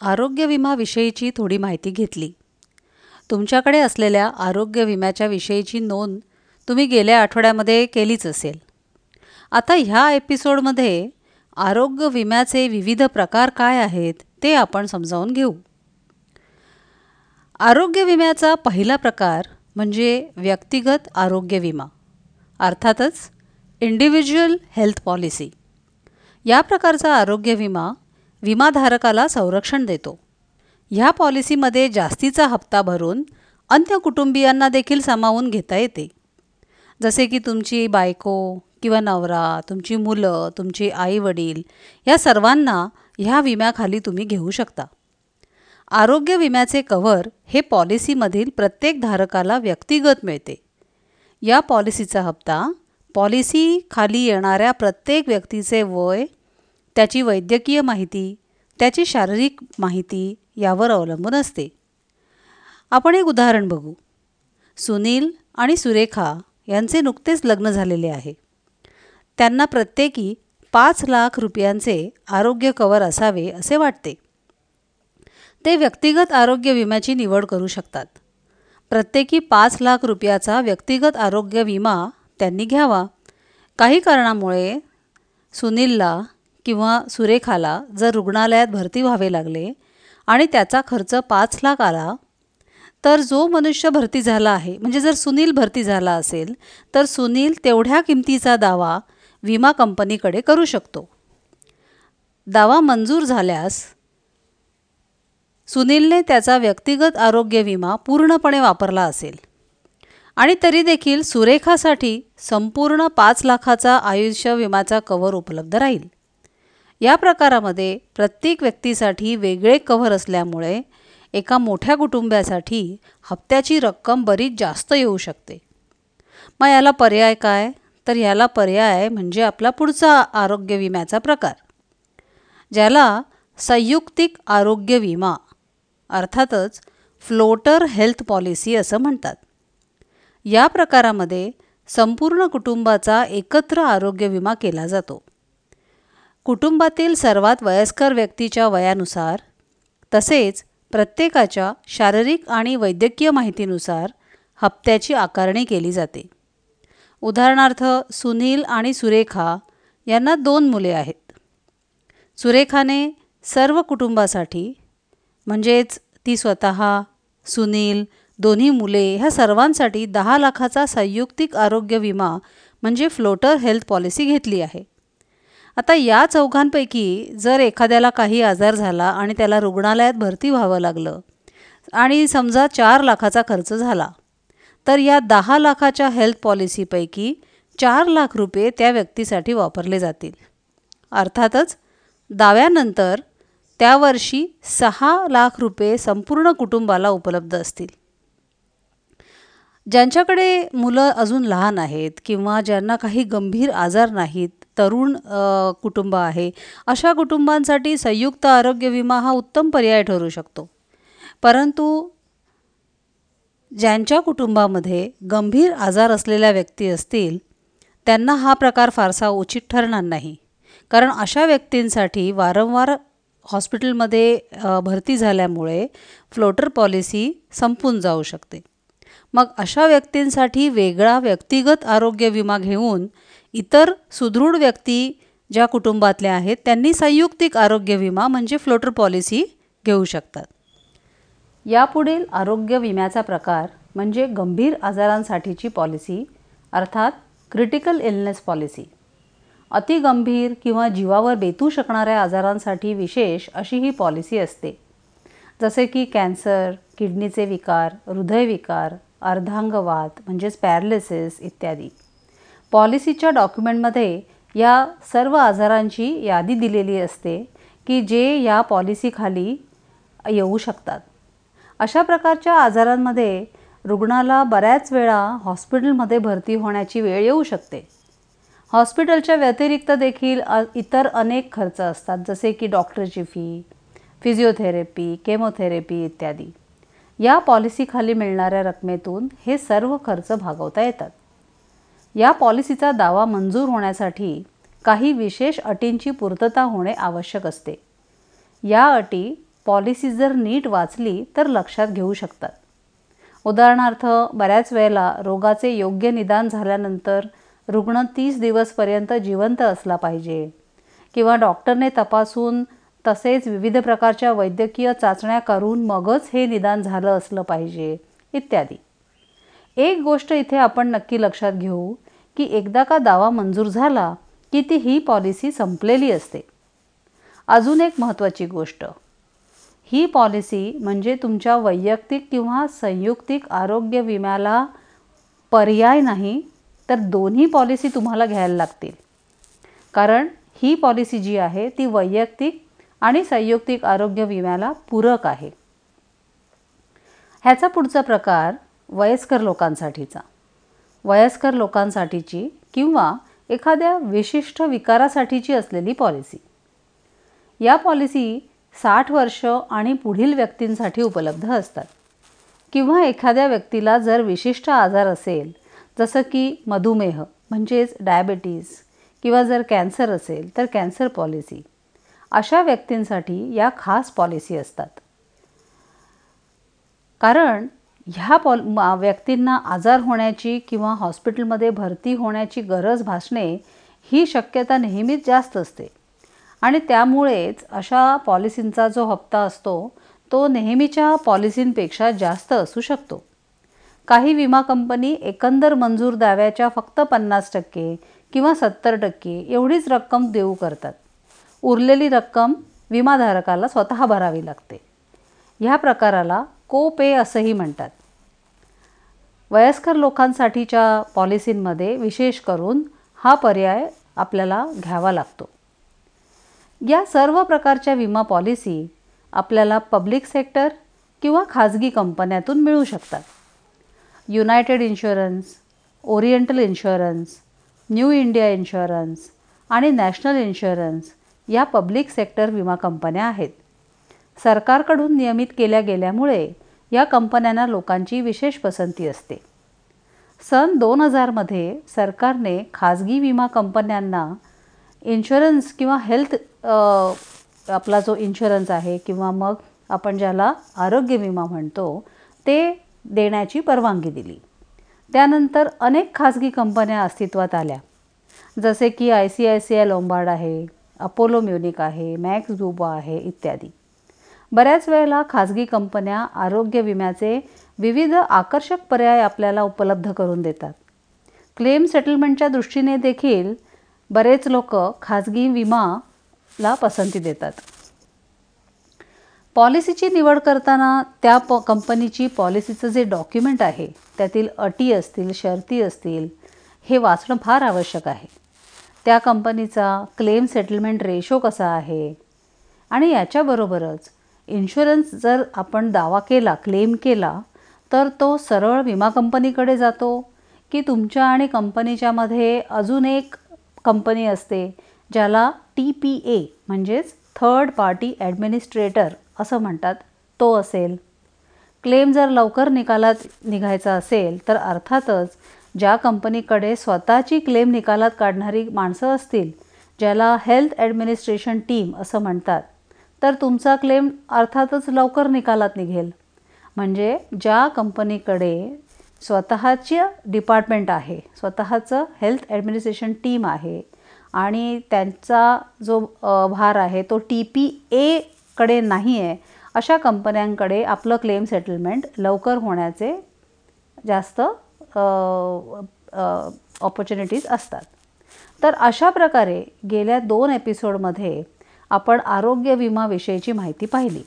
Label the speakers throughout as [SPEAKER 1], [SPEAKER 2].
[SPEAKER 1] आरोग्य विमाविषयीची थोडी माहिती घेतली. तुमच्याकडे असलेल्या आरोग्य विम्याच्या विषयीची नोंद तुम्ही गेल्या आठवड्यामध्ये केलीच असेल. आता ह्या एपिसोडमध्ये आरोग्य विम्याचे विविध प्रकार काय आहेत ते आपण समजावून घेऊ. आरोग्य विम्याचा पहिला प्रकार म्हणजे व्यक्तिगत आरोग्य विमा अर्थातच इंडिव्हिज्युअल हेल्थ पॉलिसी या प्रकारचा आरोग्य विमा विमाधारकाला संरक्षण देतो. ह्या पॉलिसीमध्ये जास्तीचा हप्ता भरून अन्य कुटुंबियांना देखील सामावून घेता येते. जसे की तुमची बायको किंवा नवरा तुमची मुलं तुमची आईवडील या सर्वांना ह्या विम्याखाली तुम्ही घेऊ शकता. आरोग्य विम्याचे कव्हर हे पॉलिसीमधील प्रत्येक धारकाला व्यक्तिगत मिळते. या पॉलिसीचा हप्ता पॉलिसी खाली येणाऱ्या प्रत्येक व्यक्तीचे वय त्याची वैद्यकीय माहिती त्याची शारीरिक माहिती यावर अवलंबून असते. आपण एक उदाहरण बघू. सुनील आणि सुरेखा यांचे नुकतेच लग्न झालेले आहे. त्यांना प्रत्येकी पाच लाख रुपयांचे आरोग्य कवर असावे असे वाटते. ते व्यक्तिगत आरोग्य विम्याची निवड करू शकतात. प्रत्येकी पाच लाख रुपयाचा व्यक्तिगत आरोग्य विमा त्यांनी घ्यावा. काही कारणामुळे सुनीलला किंवा सुरेखाला जर रुग्णालयात भरती व्हावे लागले आणि त्याचा खर्च पाच लाख आला तर जो मनुष्य भरती झाला आहे म्हणजे जर सुनील भरती झाला असेल तर सुनील तेवढ्या किमतीचा दावा विमा कंपनीकडे करू शकतो. दावा मंजूर झाल्यास सुनीलने त्याचा व्यक्तिगत आरोग्य विमा पूर्णपणे वापरला असेल. आणि तरी देखील सुरेखासाठी संपूर्ण पाच लाखाचा आयुष्य विमाचा कवर उपलब्ध राहील. या प्रकारामध्ये प्रत्येक व्यक्तीसाठी वेगळे कव्हर असल्यामुळे एका मोठ्या कुटुंबासाठी हप्त्याची रक्कम बरीच जास्त येऊ शकते. मग याला पर्याय काय? तर याला पर्याय म्हणजे आपला पुढचा आरोग्य विम्याचा प्रकार. ज्याला संयुक्तिक आरोग्य विमा अर्थातच फ्लोटर हेल्थ पॉलिसी असं म्हणतात. या प्रकारामध्ये संपूर्ण कुटुंबाचा एकत्र आरोग्य विमा केला जातो. कुटुंबातील सर्वात वयस्कर व्यक्तीच्या वयानुसार तसेच प्रत्येकाच्या शारीरिक आणि वैद्यकीय माहितीनुसार हप्त्याची आकारणी केली जाते. उदाहरणार्थ सुनील आणि सुरेखा यांना दोन मुले आहेत. सुरेखाने सर्व कुटुंबासाठी म्हणजेच ती स्वतः सुनील दोन्ही मुले ह्या सर्वांसाठी दहा लाखाचा संयुक्तिक आरोग्य विमा म्हणजे फ्लोटर हेल्थ पॉलिसी घेतली आहे. आता या चौघांपैकी जर एखाद्याला काही आजार झाला आणि त्याला रुग्णालयात भरती व्हावं लागलं आणि समजा चार लाखाचा खर्च झाला तर या दहा लाखाच्या हेल्थ पॉलिसीपैकी चार लाख रुपये त्या व्यक्तीसाठी वापरले जातील. अर्थातच दाव्यानंतर त्या वर्षी सहा लाख रुपये संपूर्ण कुटुंबाला उपलब्ध असतील. ज्यांच्याकडे मुलं अजून लहान आहेत किंवा ज्यांना काही गंभीर आजार नाहीत तरुण कुटुंब आहे. अशा कुटुंबांसाठी संयुक्त आरोग्य विमा हा उत्तम पर्याय ठरू शकतो. परंतु ज्यांच्या कुटुंबामध्ये गंभीर आजार असलेल्या व्यक्ती असतील त्यांना हा प्रकार फारसा उचित ठरणार नाही. कारण अशा व्यक्तींसाठी वारंवार हॉस्पिटलमध्ये भरती झाल्यामुळे फ्लोटर पॉलिसी संपून जाऊ शकते. मग अशा व्यक्तींसाठी वेगळा व्यक्तिगत आरोग्य विमा घेऊन इतर सुदृढ व्यक्ती ज्या कुटुंबातल्या आहेत त्यांनी संयुक्तिक आरोग्य विमा म्हणजे फ्लोटर पॉलिसी घेऊ शकतात. यापुढील आरोग्य विम्याचा प्रकार म्हणजे गंभीर आजारांसाठीची पॉलिसी अर्थात क्रिटिकल इलनेस पॉलिसी. अतिगंभीर किंवा जीवावर बेतू शकणाऱ्या आजारांसाठी विशेष अशी ही पॉलिसी असते. जसे की कॅन्सर किडनीचे विकार हृदयविकार अर्धांगवात म्हणजेच पॅरलिसिस इत्यादी. पॉलिसीच्या डॉक्युमेंटमध्ये या सर्व आजारांची यादी दिलेली असते की जे या पॉलिसीखाली येऊ शकतात. अशा प्रकारच्या आजारांमध्ये रुग्णाला बऱ्याच वेळा हॉस्पिटलमध्ये भरती होण्याची वेळ येऊ शकते. हॉस्पिटलच्या व्यतिरिक्त देखील इतर अनेक खर्च असतात जसे की डॉक्टरची फी फिजिओथेरपी केमोथेरपी इत्यादी. या पॉलिसीखाली मिळणाऱ्या रकमेतून हे सर्व खर्च भागवता येतात. या पॉलिसीचा दावा मंजूर होण्यासाठी काही विशेष अटींची पूर्तता होणे आवश्यक असते. या अटी पॉलिसी जर नीट वाचली तर लक्षात घेऊ शकतात. उदाहरणार्थ बऱ्याच वेळेला रोगाचे योग्य निदान झाल्यानंतर रुग्ण तीस दिवसपर्यंत जिवंत असला पाहिजे किंवा डॉक्टरने तपासून तसेच विविध प्रकारच्या वैद्यकीय चाचण्या करून मगच हे निदान झालं असलं पाहिजे इत्यादी. एक गोष्ट इथे आपण नक्की लक्षात घेऊ की एकदा का दावा मंजूर झाला की ती ही पॉलिसी संपलेली असते. अजून एक महत्त्वाची गोष्ट. ही पॉलिसी म्हणजे तुमच्या वैयक्तिक किंवा संयुक्तिक आरोग्य विम्याला पर्याय नाही तर दोन्ही पॉलिसी तुम्हाला घ्यायला लागतील. कारण ही पॉलिसी जी आहे ती वैयक्तिक आणि संयुक्तिक आरोग्य विम्याला पूरक आहे. ह्याचा पुढचा प्रकार वयस्कर लोकांसाठीचा. वयस्कर लोकांसाठीची किंवा एखाद्या विशिष्ट विकारासाठीची असलेली पॉलिसी. या पॉलिसी साठ वर्ष आणि पुढील व्यक्तींसाठी उपलब्ध असतात. किंवा एखाद्या व्यक्तीला जर विशिष्ट आजार असेल जसं की मधुमेह म्हणजेच डायबेटीज किंवा जर कॅन्सर असेल तर कॅन्सर पॉलिसी. अशा व्यक्तींसाठी या खास पॉलिसी असतात. कारण ह्या पॉल व्यक्तींना आजार होण्याची किंवा हॉस्पिटलमध्ये भरती होण्याची गरज भासणे ही शक्यता नेहमीच जास्त असते. आणि त्यामुळेच अशा पॉलिसींचा जो हप्ता असतो तो नेहमीच्या पॉलिसींपेक्षा जास्त असू शकतो. काही विमा कंपनी एकंदर मंजूर दाव्याच्या फक्त पन्नास टक्के किंवा सत्तर टक्के एवढीच रक्कम देऊ करतात. उरलेली रक्कम विमाधारकाला स्वतः भरावी लागते. ह्या प्रकाराला को पे असंही म्हणतात. वयस्कर लोकांसाठीच्या पॉलिसींमध्ये विशेष करून हा पर्याय आपल्याला घ्यावा लागतो. या सर्व प्रकारच्या विमा पॉलिसी आपल्याला पब्लिक सेक्टर किंवा खाजगी कंपन्यातून मिळू शकतात. United Insurance Oriental Insurance New India Insurance आणि नॅशनल इन्शुरन्स या पब्लिक सेक्टर विमा कंपन्या आहेत. सरकारकडून नियमित केल्या गेल्यामुळे या कंपन्यांना लोकांची विशेष पसंती असते. सन दोन हजारमध्ये सरकारने खाजगी विमा कंपन्यांना इन्शुरन्स किंवा हेल्थ आपला जो इन्शुरन्स आहे किंवा मग आपण ज्याला आरोग्य विमा म्हणतो ते देण्याची परवानगी दिली. त्यानंतर अनेक खाजगी कंपन्या अस्तित्वात आल्या. जसे की I C I C I Lombard आहे अपोलो म्युनिक आहे मॅक्स झुबा आहे इत्यादी. बऱ्याच वेळेला खाजगी कंपन्या आरोग्य विम्याचे विविध आकर्षक पर्याय आपल्याला उपलब्ध करून देतात. क्लेम सेटलमेंटच्या दृष्टीने देखील बरेच लोक खाजगी विमाला पसंती देतात. पॉलिसीची निवड करताना त्या प कंपनीची पॉलिसीचं जे डॉक्युमेंट आहे त्यातील अटी असतील शर्ती असतील हे वाचणं फार आवश्यक आहे. त्या कंपनीचा क्लेम सेटलमेंट रेशो कसा आहे? आणि याच्याबरोबरच इन्शुरन्स जर आपण दावा केला क्लेम केला तर तो सरळ विमा कंपनीकडे जातो की तुमच्या आणि कंपनीच्यामध्ये अजून एक कंपनी असते ज्याला टी पी ए म्हणजेच थर्ड पार्टी ॲडमिनिस्ट्रेटर असं म्हणतात तो असेल. क्लेम जर लवकर निकालात निघायचा असेल तर अर्थातच ज्या कंपनीकडे स्वतःची क्लेम निकालात काढणारी माणसं असतील ज्याला हेल्थ ॲडमिनिस्ट्रेशन टीम असं म्हणतात. तर तुमचा क्लेम अर्थातच लवकर निकालात निघेल. म्हणजे ज्या कंपनीकडे स्वतःचे डिपार्टमेंट आहे स्वतःचं हेल्थ ॲडमिनिस्ट्रेशन टीम आहे आणि त्यांचा जो भार आहे तो टी पी एकडे नाही आहे अशा कंपन्यांकडे आपलं क्लेम सेटलमेंट लवकर होण्याचे जास्त ऑपॉर्च्युनिटीज असतात. तर अशा प्रकारे गेल्या दोन एपिसोडमध्ये आपण आरोग्य विमाविषयीची माहिती पाहिली.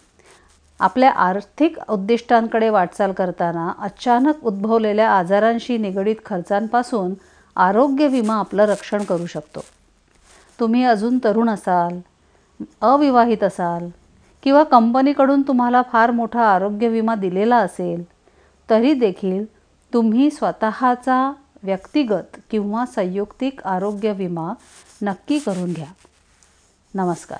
[SPEAKER 1] आपल्या आर्थिक उद्दिष्टांकडे वाटचाल करताना अचानक उद्भवलेल्या आजारांशी निगडीत खर्चांपासून आरोग्य विमा आपलं रक्षण करू शकतो. तुम्ही अजून तरुण असाल अविवाहित असाल किंवा कंपनीकडून तुम्हाला फार मोठा आरोग्य विमा दिलेला असेल तरी देखील तुम्ही स्वतःचा व्यक्तिगत किंवा संयुक्तिक आरोग्य विमा नक्की करून घ्या. नमस्कार.